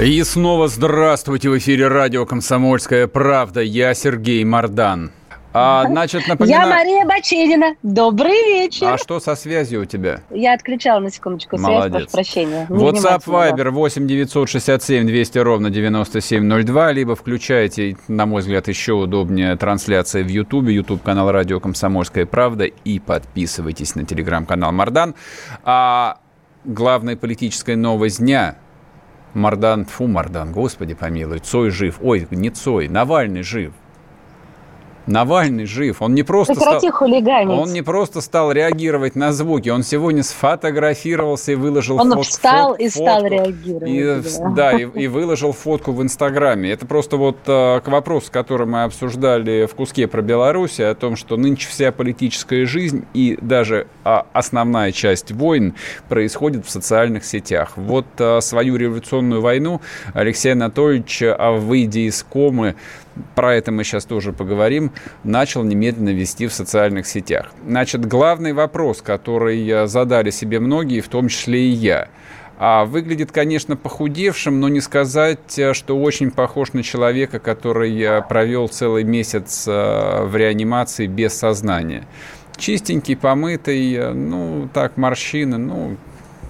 И снова здравствуйте в эфире радио «Комсомольская правда». Я Сергей Мордан. А, значит, напоминаю... Я Мария Баченина. Добрый вечер. А что со связью у тебя? Я отключала на секундочку связь, Молодец. прошу прощения. Не WhatsApp, Viber 8 967 200 ровно 9702, либо включайте, на мой взгляд, еще удобнее трансляция в YouTube, YouTube канал Радио Комсомольская правда и подписывайтесь на телеграм-канал Мардан. А главная политическая новость дня Мардан, фу, Мардан, господи помилуй, Цой жив. Ой, не Цой, Навальный жив. Навальный жив. Он не просто Прекрати стал, хулиганить. он не просто стал реагировать на звуки, он сегодня сфотографировался и выложил Он фот- встал фот- и стал реагировать, И, да. да, и, и выложил фотку в Инстаграме. Это просто вот э, к вопросу, который мы обсуждали в куске про Беларусь, о том, что нынче вся политическая жизнь и даже а, основная часть войн происходит в социальных сетях. Вот э, свою революционную войну Алексей Анатольевич, а, выйдя из комы, про это мы сейчас тоже поговорим, начал немедленно вести в социальных сетях. Значит, главный вопрос, который задали себе многие, в том числе и я. А выглядит, конечно, похудевшим, но не сказать, э, что очень похож на человека, который провел целый месяц э, в реанимации без сознания. Чистенький, помытый, э, ну, так, морщины, ну,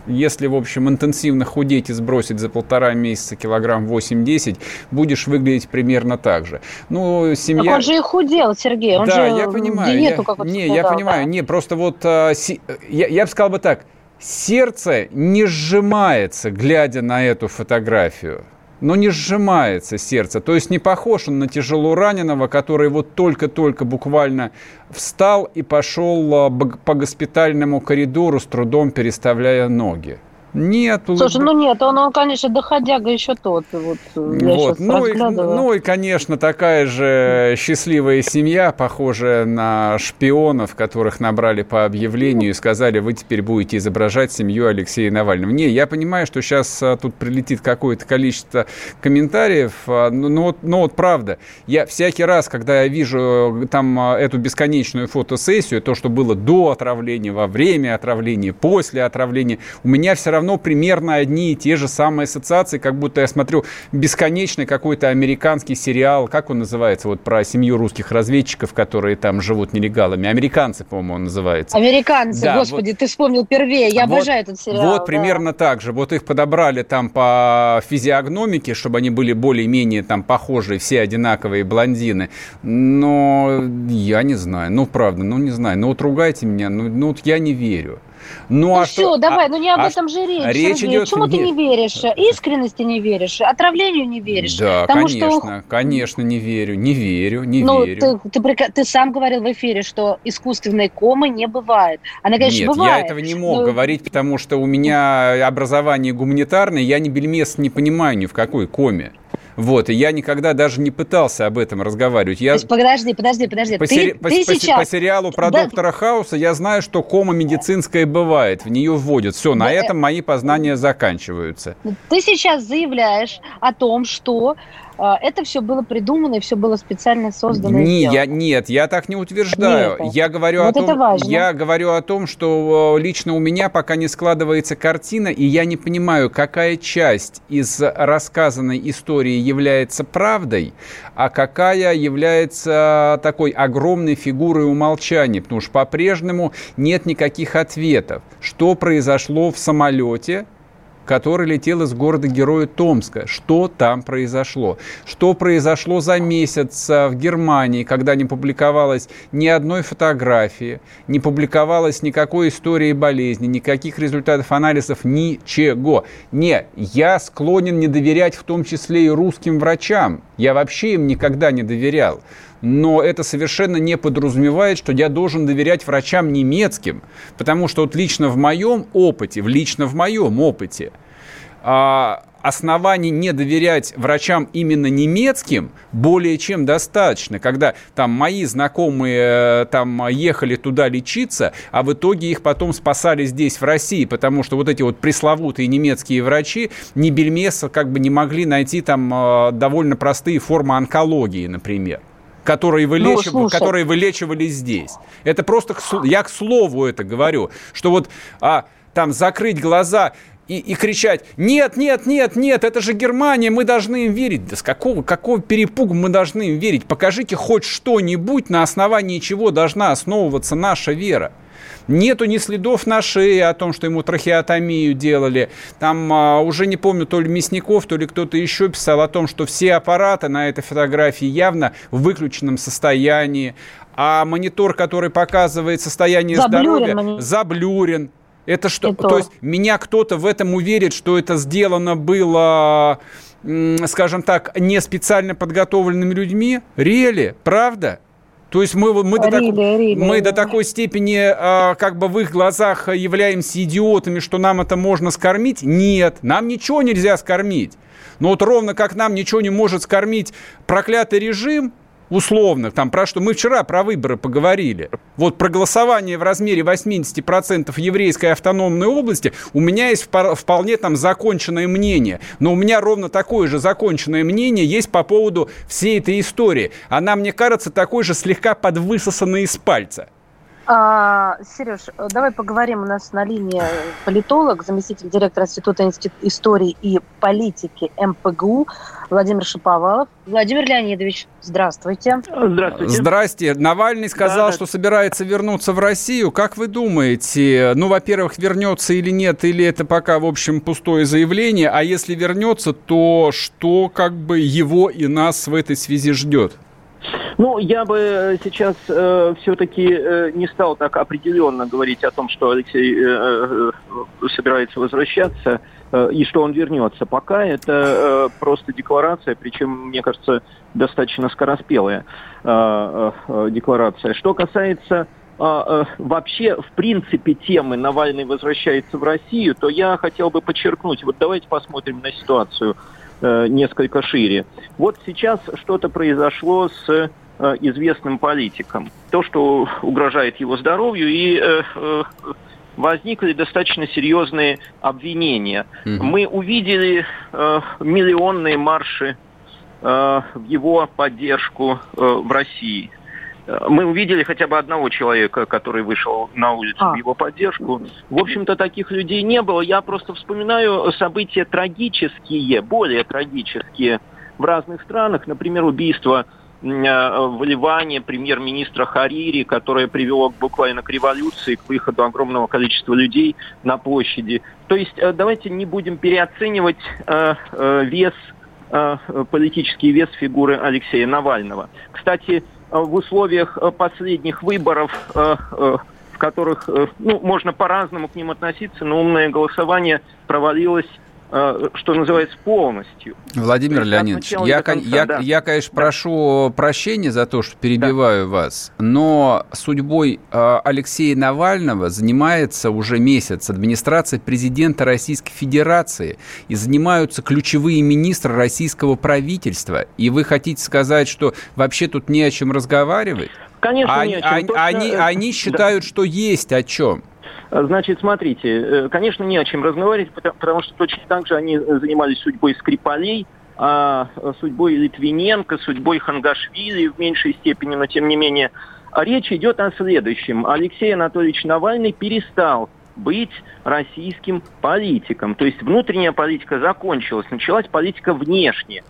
если, в общем, интенсивно худеть и сбросить за полтора месяца килограмм 8-10, будешь выглядеть примерно так же. Ну, Так семья... он же и худел, Сергей. Он да, же я понимаю. диету я- не, я соблюдал, понимаю. да. Не, просто вот а, си- я, я бы сказал бы так. Сердце не сжимается, глядя на эту фотографию. Но не сжимается сердце. То есть не похож он на тяжело раненого, который вот только-только буквально встал и пошел а, по госпитальному коридору, с трудом переставляя ноги. Нет, Слушай, ну нет, он, он, конечно, доходяга еще тот. Вот, я вот. Ну, и, ну и, конечно, такая же счастливая семья, похожая на шпионов, которых набрали по объявлению и сказали, вы теперь будете изображать семью Алексея Навального. Не, я понимаю, что сейчас а, тут прилетит какое-то количество комментариев, но, но вот- но вот правда, я всякий раз, когда я вижу э, там а, эту бесконечную фотосессию, то, что было до отравления, во время отравления, после отравления, у меня все равно примерно одни и те же самые ассоциации, как будто я смотрю бесконечный какой-то американский сериал, как он называется, вот про семью русских разведчиков, которые там живут нелегалами. Американцы, по-моему, он называется. Американцы, Да, господи, ты вспомнил первее. Я Вот- обожаю этот сериал. Вот да. примерно так же. Вот их подобрали там по физиогномике, чтобы они были более-менее там похожие, все одинаковые блондины. Но я не знаю. Ну, правда, ну, не знаю. Ну, вот ругайте меня. Ну, ну вот я не верю. Ну, Ну а все, что- давай, а- ну не об а этом же речь. речь Сергей. идет- Чему ты нет. не веришь? Искренности не веришь, отравлению не веришь. Да, Потому конечно, что конечно, не верю, не верю, не Ну, верю. ты, ты, ты сам говорил в эфире, что искусственной комы не бывает. Она, конечно, Нет, бывает. я этого не мог но- говорить, потому что у меня образование гуманитарное, я ни бельмес не понимаю ни в какой коме. Вот, и я никогда даже не пытался об этом разговаривать. Я То есть, подожди, подожди, подожди. по, ты, сери- ты по- сейчас... по сериалу про Да. доктора Хауса я знаю, что кома медицинская бывает, в нее вводят. Все, на Да, э- этом мои познания заканчиваются. Ты сейчас заявляешь о том, что это все было придумано и все было специально создано. Не, я, нет, я так не утверждаю. Нет. я говорю Вот о том, я говорю о том, что лично у меня пока не складывается картина, и я не понимаю, какая часть из рассказанной истории является правдой, а какая является такой огромной фигурой умолчания, потому что по-прежнему нет никаких ответов, что произошло в самолете, который летел из города-героя Томска. Что там произошло? Что произошло за месяц а, в Германии, когда не публиковалось ни одной фотографии, не публиковалось никакой истории болезни, никаких результатов анализов, ничего. Не, я склонен не доверять в том числе и русским врачам. Я вообще им никогда не доверял. Но это совершенно не подразумевает, что я должен доверять врачам немецким. Потому что вот лично в моем опыте, в лично в моем опыте, а, оснований не доверять врачам именно немецким более чем достаточно, когда там мои знакомые э, там ехали туда лечиться, а в итоге их потом спасали здесь, в России, потому что вот эти вот пресловутые немецкие врачи ни бельмеса как бы не могли найти там э, довольно простые формы онкологии, например которые, вылечив... ну, которые вылечивали здесь. Это просто, к... я к слову это говорю, что вот а, там закрыть глаза и, и кричать «Нет, нет, нет, нет, это же Германия, мы должны им верить». Да с какого, какого перепугу мы должны им верить? Покажите хоть что-нибудь, на основании чего должна основываться наша вера. Нету ни следов на шее о том, что ему трахеотомию делали. Там а, уже не помню, то ли Мясников, то ли кто-то еще писал о том, что все аппараты на этой фотографии явно в выключенном состоянии. А монитор, который показывает состояние заблюрен, здоровья, заблюрен. Это что? То. то есть меня кто-то в этом уверит, что это сделано было, скажем так, не специально подготовленными людьми? Рели? Правда? То есть мы, мы, до, так, мы до такой степени а, как бы в их глазах являемся идиотами, что нам это можно скормить? Нет, нам ничего нельзя скормить. Но вот ровно как нам ничего не может скормить проклятый режим, условных, там про что мы вчера про выборы поговорили. Вот про голосование в размере 80% еврейской автономной области у меня есть вполне там законченное мнение. Но у меня ровно такое же законченное мнение есть по поводу всей этой истории. Она, мне кажется, такой же слегка подвысосанной из пальца. А, Сереж, давай поговорим. У нас на линии политолог, заместитель директора Института истории и политики МПГУ Владимир Шиповалов. Владимир Леонидович, здравствуйте. Здравствуйте. Здрасте. Навальный сказал, да, что собирается вернуться в Россию. Как вы думаете, ну, во-первых, вернется или нет, или это пока, в общем, пустое заявление, а если вернется, то что как бы его и нас в этой связи ждет? Ну, я бы э, сейчас э, все-таки э, не стал так определенно говорить о том, что Алексей э, э, собирается возвращаться э, и что он вернется. Пока это э, просто декларация, причем, мне кажется, достаточно скороспелая э, э, декларация. Что касается вообще, в принципе, темы «Навальный возвращается в Россию», то я хотел бы подчеркнуть, вот давайте посмотрим на ситуацию несколько шире. Вот сейчас что-то произошло с Э, известным политиком. То, что угрожает его здоровью, и э, э, возникли достаточно серьезные обвинения. Mm-hmm. Мы увидели миллионные марши в его поддержку в России. Мы увидели хотя бы одного человека, который вышел на улицу а. в его поддержку. В общем-то, таких людей не было. Я просто вспоминаю события трагические, более трагические в разных странах. Например, убийство Э, в Ливане премьер-министра Харири, которое привело буквально к революции, к выходу огромного количества людей на площади. То есть э, давайте не будем переоценивать э, вес, политический вес фигуры Алексея Навального. Кстати, в условиях последних выборов, в которых ну, можно по-разному к ним относиться, но умное голосование провалилось Э, что называется, полностью. Владимир Леонидович, я, конца, я, да. я, конечно, да. прошу прощения за то, что перебиваю да. вас, но судьбой э, Алексея Навального занимается уже месяц администрация президента Российской Федерации и занимаются ключевые министры российского правительства. И вы хотите сказать, что вообще тут не о чем разговаривать? Конечно, а, не о чем. Они, Точно... они считают, да. что есть о чем. Значит, смотрите, э, конечно, не о чем разговаривать, потому что точно так же они занимались судьбой Скрипалей, а судьбой Литвиненко, судьбой Хангашвили в меньшей степени, но тем не менее. А речь идет о следующем. Алексей Анатольевич Навальный перестал быть российским политиком. То есть внутренняя политика закончилась, началась политика внешняя.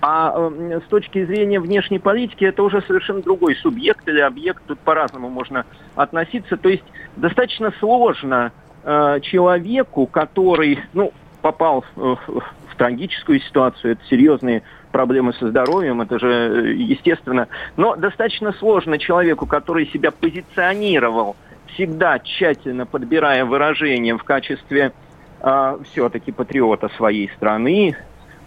А э, с точки зрения внешней политики это уже совершенно другой субъект или объект, тут по-разному можно относиться. То есть достаточно сложно э, человеку, который ну, попал э, в трагическую ситуацию, это серьезные проблемы со здоровьем, это же э, естественно, но достаточно сложно человеку, который себя позиционировал, всегда тщательно подбирая выражения в качестве э, все-таки патриота своей страны,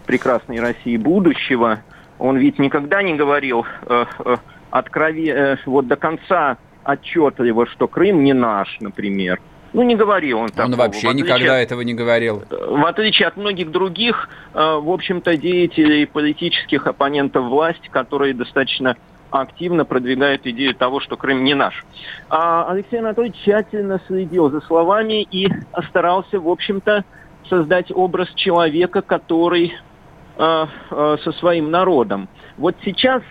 прекрасной России будущего, он ведь никогда не говорил э, э, открове, э, вот до конца отчетливо, что Крым не наш, например. Ну, не говорил он такого. Он вообще никогда от, этого не говорил. В отличие от многих других, э, в общем-то, деятелей политических оппонентов власти, которые достаточно активно продвигают идею того, что Крым не наш. А Алексей Анатольевич тщательно следил за словами и старался, в общем-то, создать образ человека, который э, э, со своим народом. Вот сейчас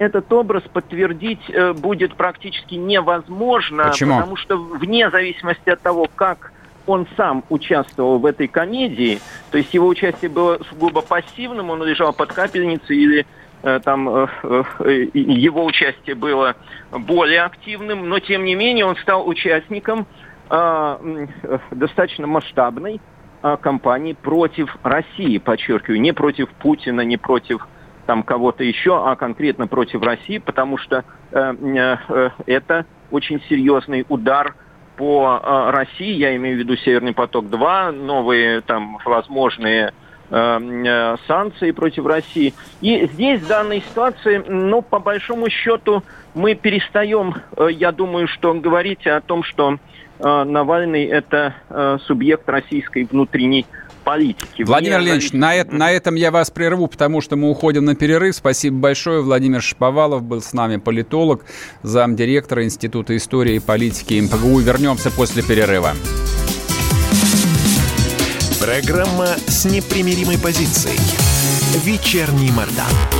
этот образ подтвердить э, будет практически невозможно, Почему? потому что вне зависимости от того, как он сам участвовал в этой комедии, то есть его участие было сугубо пассивным, он лежал под капельницей или э, там э, его участие было более активным, но тем не менее он стал участником э, достаточно масштабной кампании против России, подчеркиваю, не против Путина, не против там кого-то еще, а конкретно против России, потому что э, э, это очень серьезный удар по э, России, я имею в виду Северный поток-2, новые там возможные э, э, санкции против России. И здесь в данной ситуации, ну, по большому счету, мы перестаем, э, я думаю, что говорить о том, что э, Навальный это э, субъект российской внутренней политики. Владимир Ленич, на, это, на этом я вас прерву, потому что мы уходим на перерыв. Спасибо большое. Владимир Шповалов был с нами, политолог, замдиректора Института истории и политики МПГУ. Вернемся после перерыва. Программа с непримиримой позицией. Вечерний Мордан.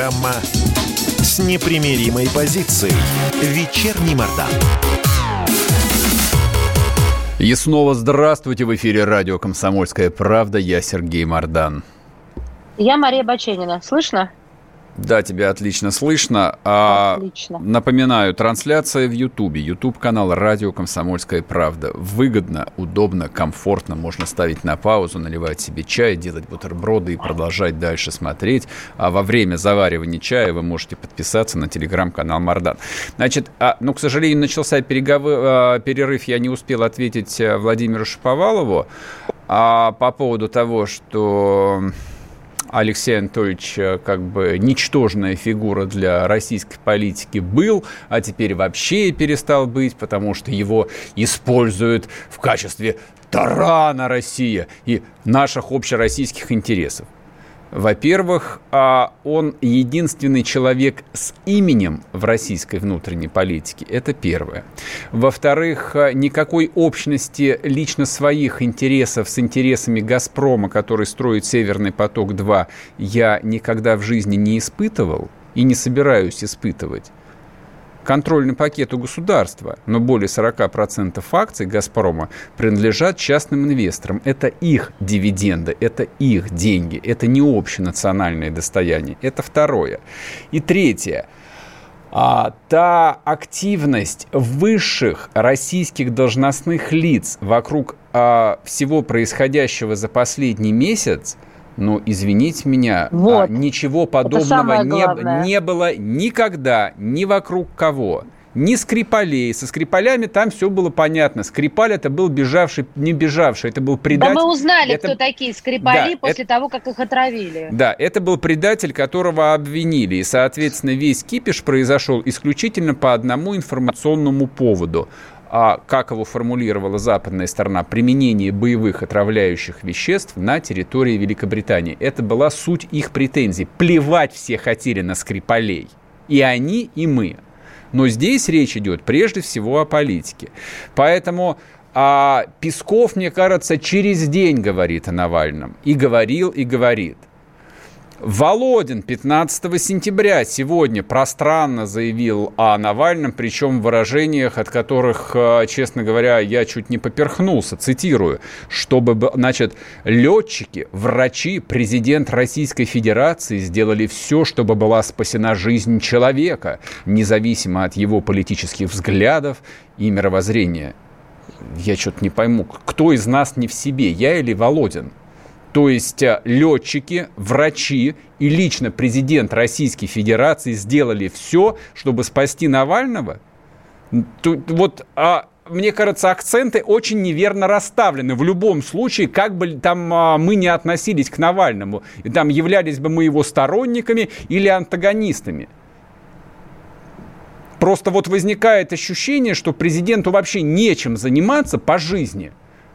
Программа с непримиримой позицией. Вечерний Мордан. И снова здравствуйте в эфире радио «Комсомольская правда». Я Сергей Мордан. Я Мария Баченина. Слышно? Да, тебя отлично слышно. А, Отлично. Напоминаю, трансляция в Ютубе. Ютуб-канал «Радио Комсомольская правда». Выгодно, удобно, комфортно. Можно ставить на паузу, наливать себе чай, делать бутерброды и продолжать дальше смотреть. А во время заваривания чая вы можете подписаться на телеграм-канал «Мардан». Значит, а, ну, к сожалению, начался переговор, а, перерыв. Я не успел ответить а, Владимиру Шаповалову а, по поводу того, что Алексей Анатольевич э, как бы ничтожная фигура для российской политики был, а теперь вообще перестал быть, потому что его используют в качестве тарана Россия и наших общероссийских интересов. Во-первых, а, он единственный человек с именем в российской внутренней политике. Это первое. Во-вторых, а, никакой общности лично своих интересов с интересами «Газпрома», который строит «Северный поток-2», я никогда в жизни не испытывал и не собираюсь испытывать контрольный пакет у государства, но более 40% акций «Газпрома» принадлежат частным инвесторам. Это их дивиденды, это их деньги, это не общенациональное достояние. Это второе. И третье. А, та активность высших российских должностных лиц вокруг а, всего происходящего за последний месяц – ну, извините меня, а вот. ничего подобного не, не было никогда, ни вокруг кого. Ни Скрипалей. Со Скрипалями там все было понятно. Скрипаль это был бежавший, не бежавший, это был предатель. Да мы узнали, это... кто такие Скрипали да, после это... того, как их отравили. Да, это был предатель, которого обвинили. И, соответственно, весь кипиш произошел исключительно по одному информационному поводу а, как его формулировала западная сторона, применение боевых отравляющих веществ на территории Великобритании. Это была суть их претензий. Плевать все хотели на Скрипалей. И они, и мы. Но здесь речь идет прежде всего о политике. Поэтому а, Песков, мне кажется, через день говорит о Навальном. И говорил, и говорит. Володин 15 сентября сегодня пространно заявил о Навальном, причем в выражениях, от которых, э, честно говоря, я чуть не поперхнулся. Цитирую. Чтобы, значит, летчики, врачи, президент Российской Федерации сделали все, чтобы была спасена жизнь человека, независимо от его политических взглядов и мировоззрения. Я что-то не пойму, кто из нас не в себе, я или Володин? То есть э, летчики, врачи и лично президент Российской Федерации сделали все, чтобы спасти Навального? Тут, вот а, мне кажется, акценты очень неверно расставлены. В любом случае, как бы там а, мы не относились к Навальному, там являлись бы мы его сторонниками или антагонистами. Просто вот возникает ощущение, что президенту вообще нечем заниматься по жизни,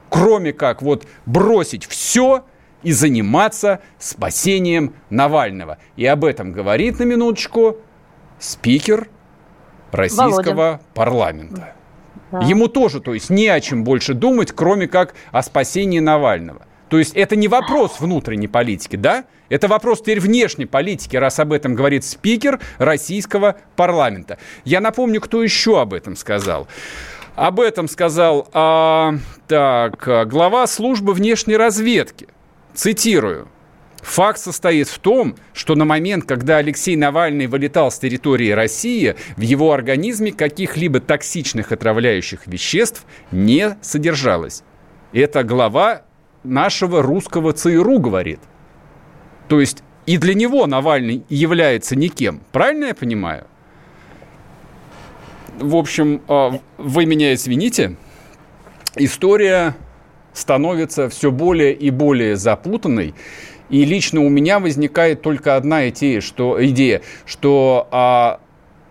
кроме как вот бросить все и заниматься спасением Навального. И об этом говорит на минуточку спикер российского Володя. парламента. Да. Ему тоже, то есть, не о чем больше думать, кроме как о спасении Навального. То есть это не вопрос внутренней политики, да? Это вопрос теперь внешней политики, раз об этом говорит спикер российского парламента. Я напомню, кто еще об этом сказал. Об этом сказал а, так, глава службы внешней разведки Цитирую. Факт состоит в том, что на момент, когда Алексей Навальный вылетал с территории России, в его организме каких-либо токсичных отравляющих веществ не содержалось. Это глава нашего русского ЦРУ говорит. То есть и для него Навальный является никем. Правильно я понимаю? В общем, а, вы меня извините. История становится все более и более запутанной. И лично у меня возникает только одна идея, что, идея, что а,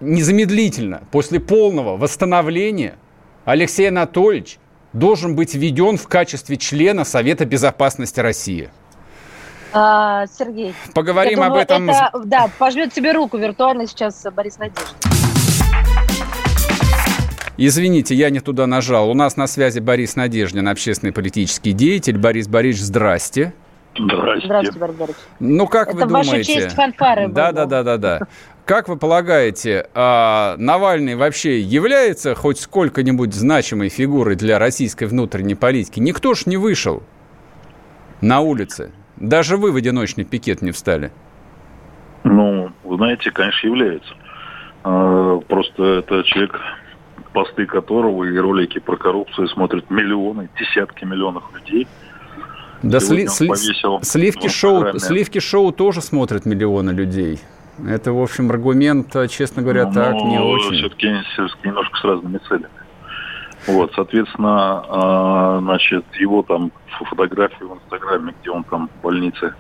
незамедлительно, после полного восстановления, Алексей Анатольевич должен быть введен в качестве члена Совета Безопасности России. А, Сергей. Поговорим думаю, об этом. Это, да, пожмет тебе руку виртуально сейчас Борис Надеждин. Извините, я не туда нажал. У нас на связи Борис Надеждин, общественный политический деятель. Борис Борисович, здрасте. Здрасте. Здравствуйте, Борис Борисович. Ну, как Это вы думаете? Это ваша честь фанфары. Да, да, да, да, да. Как вы полагаете, а Навальный вообще является хоть сколько-нибудь значимой фигурой для российской внутренней политики? Никто ж не вышел на улице. Даже вы в одиночный пикет не встали. Ну, вы знаете, конечно, является. А, просто это человек посты которого и ролики про коррупцию смотрят миллионы, десятки миллионов людей. Да сли, сли, сливки, шоу, сливки шоу тоже смотрят миллионы людей. Это, в общем, аргумент, честно говоря, ну, так не очень. Все-таки, немножко с разными целями. Вот, соответственно, а, значит, его там фотографии в Инстаграме, где он там в больнице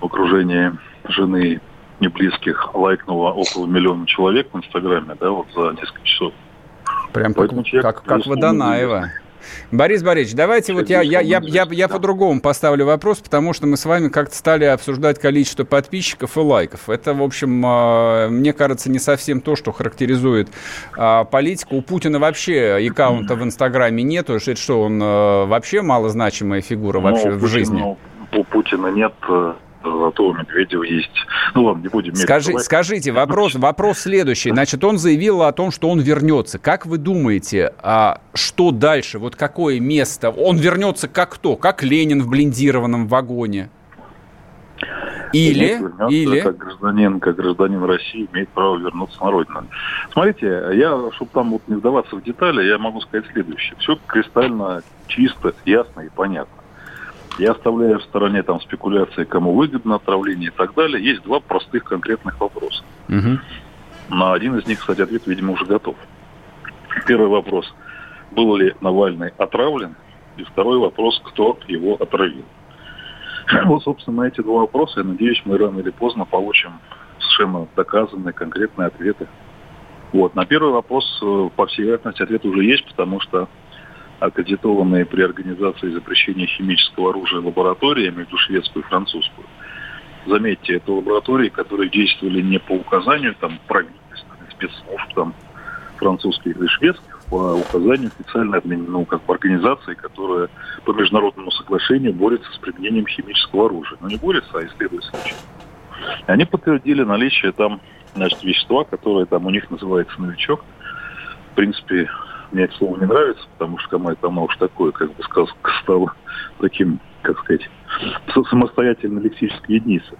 в окружении жены близких лайкнуло около миллиона человек в Инстаграме, да, вот за несколько часов. Прям как, как, как Водонаева. Борис Борисович, давайте вот я, я, я, я, я по-другому поставлю вопрос, потому что мы с вами как-то стали обсуждать количество подписчиков и лайков. Это, в общем, а, мне кажется, не совсем то, что характеризует а, политику. У Путина вообще аккаунта в Инстаграме нету. Это что, он а, вообще малозначимая фигура вообще ну, в жизни? У Путина нет э, зато у Медведева есть. Ну ладно, не будем... Скажи, скажите, вопрос, вопрос следующий. Значит, он заявил о том, что он вернется. Как вы думаете, а что дальше? Вот какое место? Он вернется как кто? Как Ленин в блиндированном вагоне? Или, или... Как гражданин, как гражданин России имеет право вернуться на родину. Смотрите, я, чтобы там вот не сдаваться в детали, я могу сказать следующее. Все кристально чисто, ясно и понятно. Я оставляю в стороне там спекуляции, кому выгодно отравление и так далее. Есть два простых конкретных вопроса. Угу. На один из них, кстати, ответ, видимо, уже готов. Первый вопрос. Был ли Навальный отравлен? И второй вопрос, кто его отравил? Вот, собственно, на эти два вопроса, я надеюсь, мы рано или поздно получим совершенно доказанные конкретные ответы. Вот. На первый вопрос, э, по всей вероятности, ответ уже есть, потому что аккредитованные при организации запрещения химического оружия лаборатории, между шведскую и французскую. Заметьте, это лаборатории, которые действовали не по указанию там, правительственных спецслужб там, французских или шведских, по указанию официальной ну, как бы организации, которая по международному соглашению борется с применением химического оружия. Но не борется, а исследует случаи. Они подтвердили наличие там значит, вещества, которое там у них называется новичок. В принципе, мне это слово не нравится, потому что Камай там уж такое, как бы сказал, стало таким, как сказать, самостоятельной лексической единицы.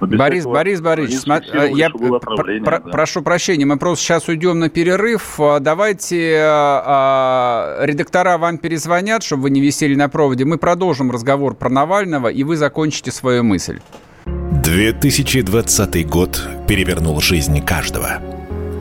Борис, Борис Борисович, смо... я про- да. прошу прощения, мы просто сейчас уйдем на перерыв. А, давайте а, редактора вам перезвонят, чтобы вы не висели на проводе. Мы продолжим разговор про Навального, и вы закончите свою мысль. 2020 год перевернул жизнь каждого.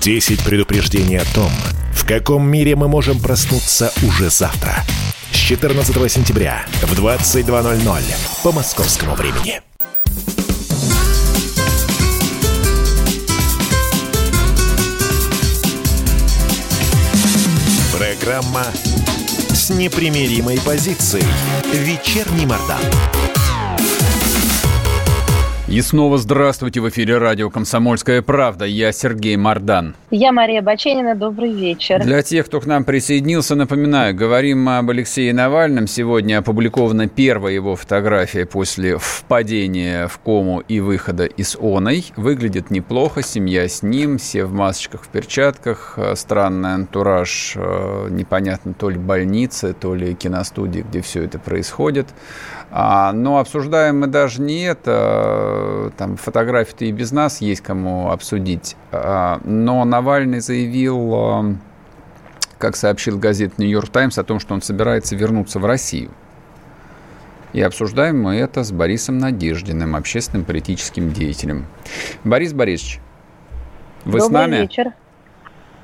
10 предупреждений о том, в каком мире мы можем проснуться уже завтра – с 14 сентября в 22.00 по московскому времени. Программа с непримиримой позицией. Вечерний Мордан. И снова здравствуйте в эфире радио «Комсомольская правда». Я Сергей Мордан. Я Мария Баченина. Добрый вечер. Для тех, кто к нам присоединился, напоминаю, говорим об Алексее Навальном. Сегодня опубликована первая его фотография после впадения в кому и выхода из оной. Выглядит неплохо, семья с ним, все в масочках, в перчатках. Странный антураж, э, непонятно, то ли больницы, то ли киностудии, где все это происходит. А, но обсуждаем мы даже не это, там фотографии-то и без нас есть кому обсудить. А, но Навальный заявил, а, как сообщил газета «Нью-Йорк Таймс», о том, что он собирается вернуться в Россию. И обсуждаем мы это с Борисом Надеждиным, общественным политическим деятелем. Борис Борисович, вы Добрый с нами? вечер.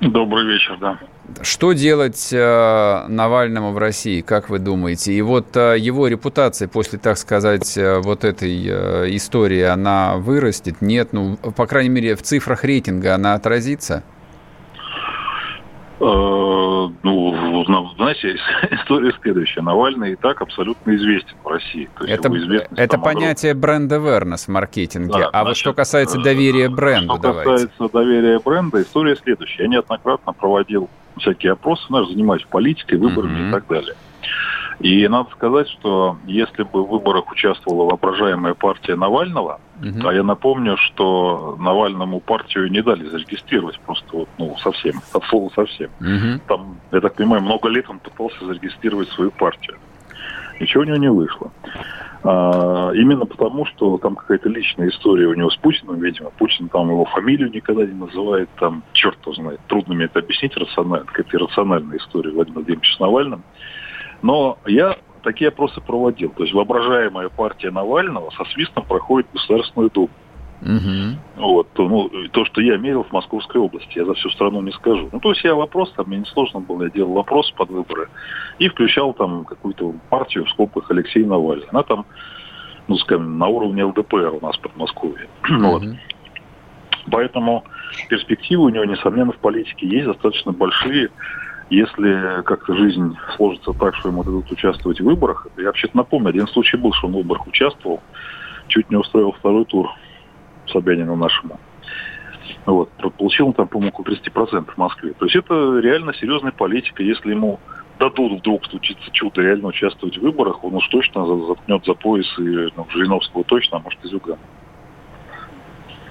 Добрый вечер, да. Что делать э, Навальному в России, как вы думаете? И вот э, его репутация после, так сказать, э, вот этой э, истории, она вырастет? Нет? Ну, по крайней мере, в цифрах рейтинга она отразится? Знаете, история следующая. Навальный и так абсолютно известен в России. То есть это это понятие бренд awareness в маркетинге. Да, а значит, вот что касается э, доверия бренду, что давайте. касается доверия бренда, история следующая. Я неоднократно проводил всякие опросы, знаешь, занимаюсь политикой, выборами mm-hmm. и так далее. И надо сказать, что если бы в выборах участвовала воображаемая партия Навального, угу. а я напомню, что Навальному партию не дали зарегистрировать просто вот, ну, совсем, от слова совсем. Угу. Там, я так понимаю, много лет он пытался зарегистрировать свою партию. Ничего у него не вышло. А, именно потому, что там какая-то личная история у него с Путиным, видимо. Путин там его фамилию никогда не называет, там, черт его знает, трудно мне это объяснить рационально, какая-то иррациональная история Владимира Владимировича с Навальным. Но я такие опросы проводил. То есть воображаемая партия Навального со свистом проходит Государственную Думу. Угу. Вот, ну, то, что я мерил в Московской области, я за всю страну не скажу. Ну, то есть я вопрос, там, мне несложно было, я делал вопрос под выборы и включал там какую-то партию в скобках Алексей Навальный. Она там, ну, скажем, на уровне ЛДПР у нас в Подмосковье. Угу. Вот. Поэтому перспективы у него, несомненно, в политике есть достаточно большие. Если как-то жизнь сложится так, что ему дадут участвовать в выборах, я вообще-то напомню, один случай был, что он в выборах участвовал, чуть не устроил второй тур Собянину нашему. Вот. Получил он там, по-моему, около 30% в Москве. То есть это реально серьезная политика. Если ему дадут вдруг случиться чудо реально участвовать в выборах, он уж точно заткнет за пояс и ну, Жириновского точно, а может и Зюгана.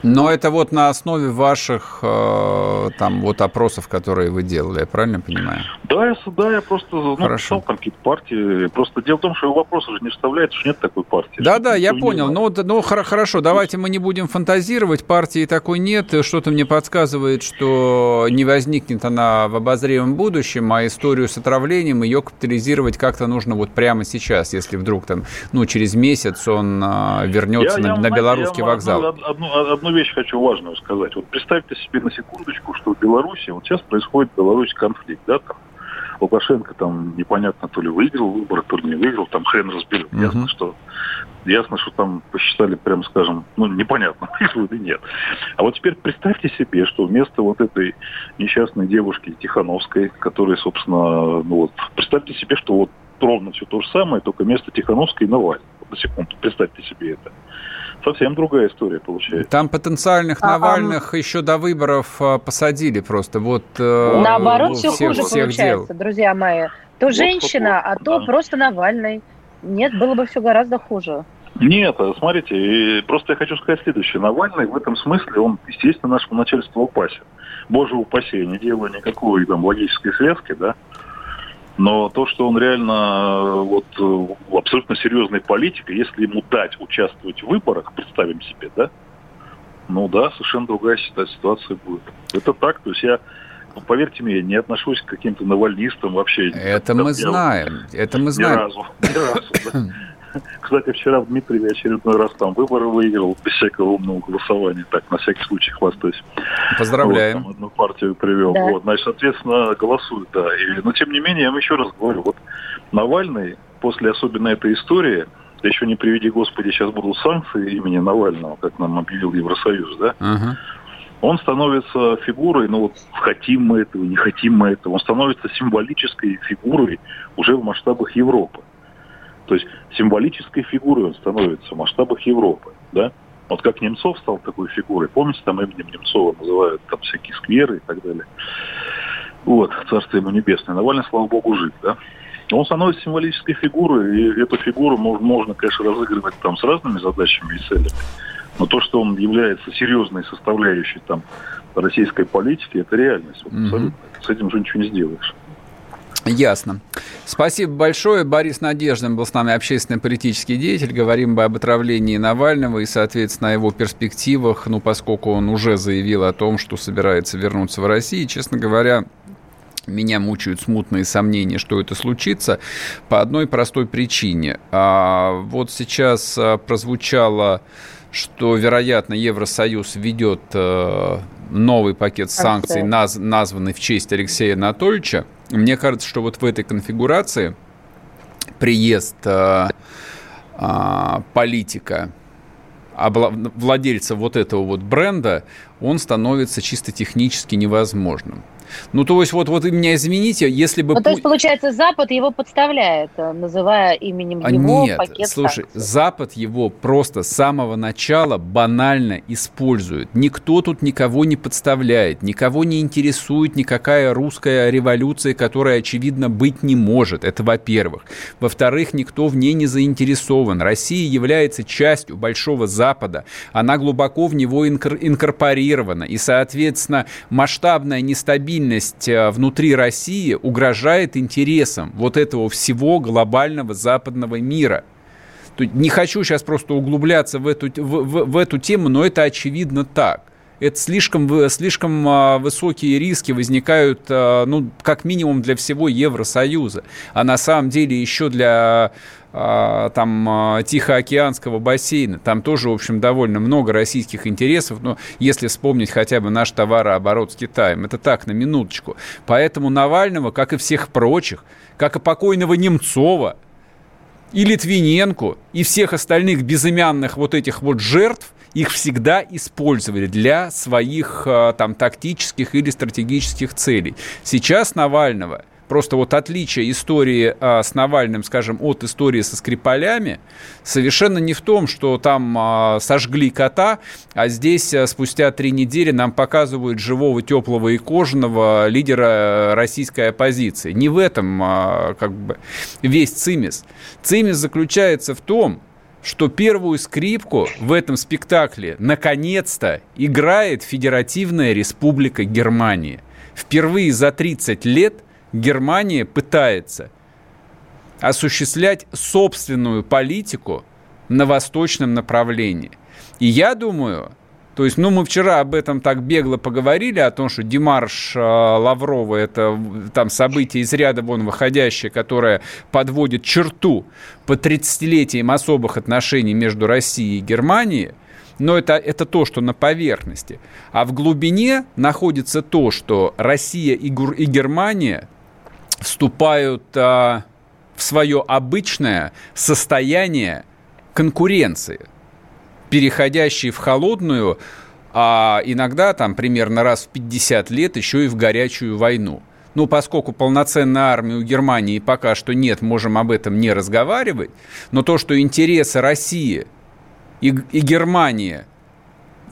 Но это вот на основе ваших э, там вот опросов, которые вы делали, я правильно понимаю? Да, я, да, я просто ну, писал там какие-то партии. Просто дело в том, что вопрос уже не вставляется, что нет такой партии. Да, да, я понял. Ну, ну хорошо, давайте мы не будем фантазировать. Партии такой нет. Что-то мне подсказывает, что не возникнет она в обозримом будущем, а историю с отравлением ее капитализировать как-то нужно вот прямо сейчас, если вдруг там, ну, через месяц он а, вернется я, на, я, на белорусский я вокзал. Одну, одну, одну вещь хочу важную сказать. Вот представьте себе на секундочку, что в Беларуси, вот сейчас происходит в Беларуси конфликт, да, там Лукашенко там непонятно то ли выиграл выборы, то ли не выиграл, там хрен разберем. Угу. Ясно, что ясно, что там посчитали, прям скажем, ну, непонятно, или нет. А вот теперь представьте себе, что вместо вот этой несчастной девушки Тихановской, которая, собственно, ну вот, представьте себе, что вот ровно все то же самое, только вместо Тихановской Навальный. На секунду, представьте себе это. Совсем другая история получается. Там потенциальных а, Навальных а... еще до выборов а, посадили просто. Вот э, Наоборот, все всех, хуже всех получается, дел. друзья мои. То вот, женщина, вот, а то да. просто Навальный. Нет, было бы все гораздо хуже. Нет, а смотрите, просто я хочу сказать следующее. Навальный в этом смысле, он, естественно, нашему начальству опасен. Боже упаси, я не делаю никакой там логической связки, да. Но то, что он реально вот абсолютно серьезный политик, если ему дать участвовать в выборах, представим себе, да, ну да, совершенно другая ситуация будет. Это так, то есть я ну, поверьте мне, не отношусь к каким-то навальнистам вообще. Это мы знаем. Это мы знаем. Ни разу. Ни разу, да. Кстати, вчера в Дмитриеве очередной раз там выборы выиграл без всякого умного голосования. Так, на всякий случай хвастаюсь. Поздравляем. Вот, там одну партию привел. Да. Вот, значит, соответственно, голосуют, да. И, но, тем не менее, я вам еще раз говорю, вот Навальный после особенно этой истории, еще не приведи Господи, сейчас будут санкции имени Навального, как нам объявил Евросоюз, да? Uh-huh он становится фигурой, ну вот хотим мы этого, не хотим мы этого, он становится символической фигурой уже в масштабах Европы. То есть символической фигурой он становится в масштабах Европы, да? Вот как Немцов стал такой фигурой, помните, там именем Немцова называют там всякие скверы и так далее. Вот, царство ему небесное. Навальный, слава богу, жив, да? Он становится символической фигурой, и эту фигуру можно, можно, конечно, разыгрывать там с разными задачами и целями. Но то, что он является серьезной составляющей там российской политики, это реальность. Вот, mm-hmm. С этим же ничего не сделаешь. Ясно. Спасибо большое. Борис Надеждин был с нами общественный политический деятель. Говорим об отравлении Навального и, соответственно, о его перспективах, ну, поскольку он уже заявил о том, что собирается вернуться в Россию. Честно говоря, меня мучают смутные сомнения, что это случится, по одной простой причине. А, вот сейчас а, прозвучало что, вероятно, Евросоюз ведет э, новый пакет санкций, наз, названный в честь Алексея Анатольевича. Мне кажется, что вот в этой конфигурации приезд э, э, политика, владельца вот этого вот бренда, он становится чисто технически невозможным. Ну, то есть, вот, вот вы меня извините, если бы... Ну, то есть, получается, Запад его подставляет, э, называя именем а его Нет, пакет слушай, санкций. Запад его просто с самого начала банально использует. Никто тут никого не подставляет, никого не интересует никакая русская революция, которая, очевидно, быть не может. Это во-первых. Во-вторых, никто в ней не заинтересован. Россия является частью Большого Запада. Она глубоко в него инкорпорирована. И, соответственно, масштабная нестабильность стабильность э, внутри России угрожает интересам вот этого всего глобального западного мира. Не хочу сейчас просто углубляться в эту, в, в, в эту тему, но это очевидно так это слишком, слишком а, высокие риски возникают, а, ну, как минимум для всего Евросоюза, а на самом деле еще для там Тихоокеанского бассейна. Там тоже, в общем, довольно много российских интересов, но если вспомнить хотя бы наш товарооборот с Китаем, это так, на минуточку. Поэтому Навального, как и всех прочих, как и покойного Немцова, и Литвиненко, и всех остальных безымянных вот этих вот жертв – их всегда использовали для своих а, там тактических или стратегических целей. Сейчас Навального Просто вот отличие истории а, с Навальным, скажем, от истории со Скрипалями совершенно не в том, что там а, сожгли кота, а здесь а, спустя три недели нам показывают живого, теплого и кожаного лидера российской оппозиции. Не в этом как бы весь цимис. Цимис заключается в том, что первую скрипку в этом спектакле наконец-то играет Федеративная Республика Германия. Впервые за 30 лет Германия пытается осуществлять собственную политику на восточном направлении. И я думаю, то есть, ну, мы вчера об этом так бегло поговорили, о том, что Димарш э, Лаврова – это там событие из ряда вон выходящее, которое подводит черту по 30-летиям особых отношений между Россией и Германией, но это, это то, что на поверхности. А в глубине находится то, что Россия и, Гур, и Германия вступают а, в свое обычное состояние конкуренции, переходящей в холодную, а иногда там примерно раз в 50 лет еще и в горячую войну. Ну, поскольку полноценной армии у Германии пока что нет, можем об этом не разговаривать, но то, что интересы России и, и Германии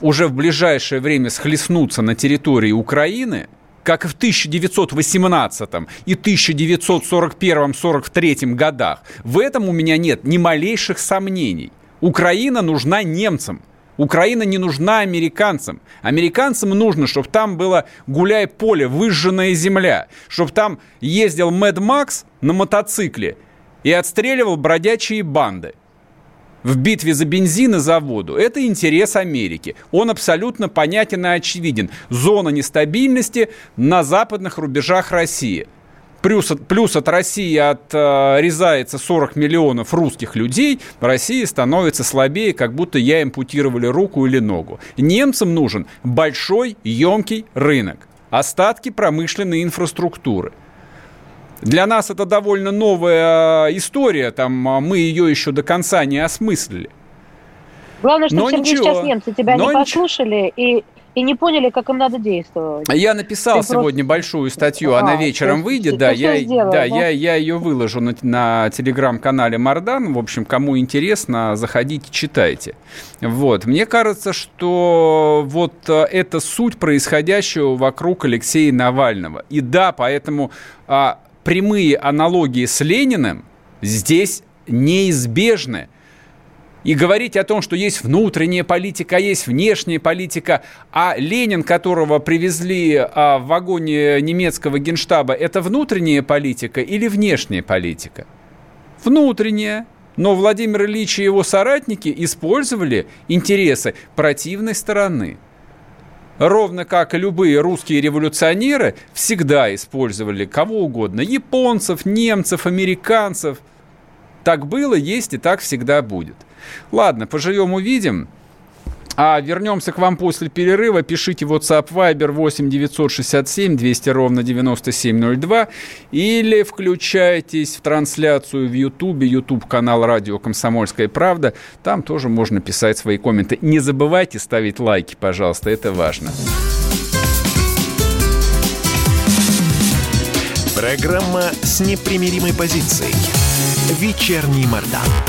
уже в ближайшее время схлестнутся на территории Украины, как и в 1918 и 1941-43 годах, в этом у меня нет ни малейших сомнений. Украина нужна немцам. Украина не нужна американцам. Американцам нужно, чтобы там было гуляй-поле, выжженная земля, чтобы там ездил Мэд Макс на мотоцикле и отстреливал бродячие банды в битве за бензин и за воду. Это интерес Америки. Он абсолютно понятен и очевиден. Зона нестабильности на западных рубежах России – плюс, плюс от России отрезается 40 миллионов русских людей, Россия становится слабее, как будто я импутировали руку или ногу. Немцам нужен большой, емкий рынок, остатки промышленной инфраструктуры. Для нас это довольно новая а, история, там а, мы ее еще до конца не осмыслили. Главное, что Сергей, сейчас немцы тебя Но не послушали и и не поняли, как им надо действовать. Я написал Ты сегодня просто... большую статью, а, она вечером выйдет, да, я, сделал, да, да? Я, я ее выложу на, на телеграм-канале Мардан, в общем, кому интересно, заходите, читайте. Вот, мне кажется, что вот э, это суть происходящего вокруг Алексея Навального. И да, поэтому а, прямые аналогии с Лениным здесь неизбежны. И говорить о том, что есть внутренняя политика, а есть внешняя политика, а Ленин, которого привезли а, в вагоне немецкого генштаба, это внутренняя политика или внешняя политика? Внутренняя. Но Владимир Ильич и его соратники использовали интересы противной стороны. Ровно как и любые русские революционеры всегда использовали кого угодно. Японцев, немцев, американцев. Так было, есть и так всегда будет. Ладно, поживем, увидим. А вернемся к вам после перерыва. Пишите WhatsApp Viber 8 967 200 ровно 9702 или включайтесь в трансляцию в YouTube, YouTube канал Радио Комсомольская правда. Там тоже можно писать свои комменты. Не забывайте ставить лайки, пожалуйста, это важно. Программа с непримиримой позицией. Вечерний Мордан.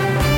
Thank you.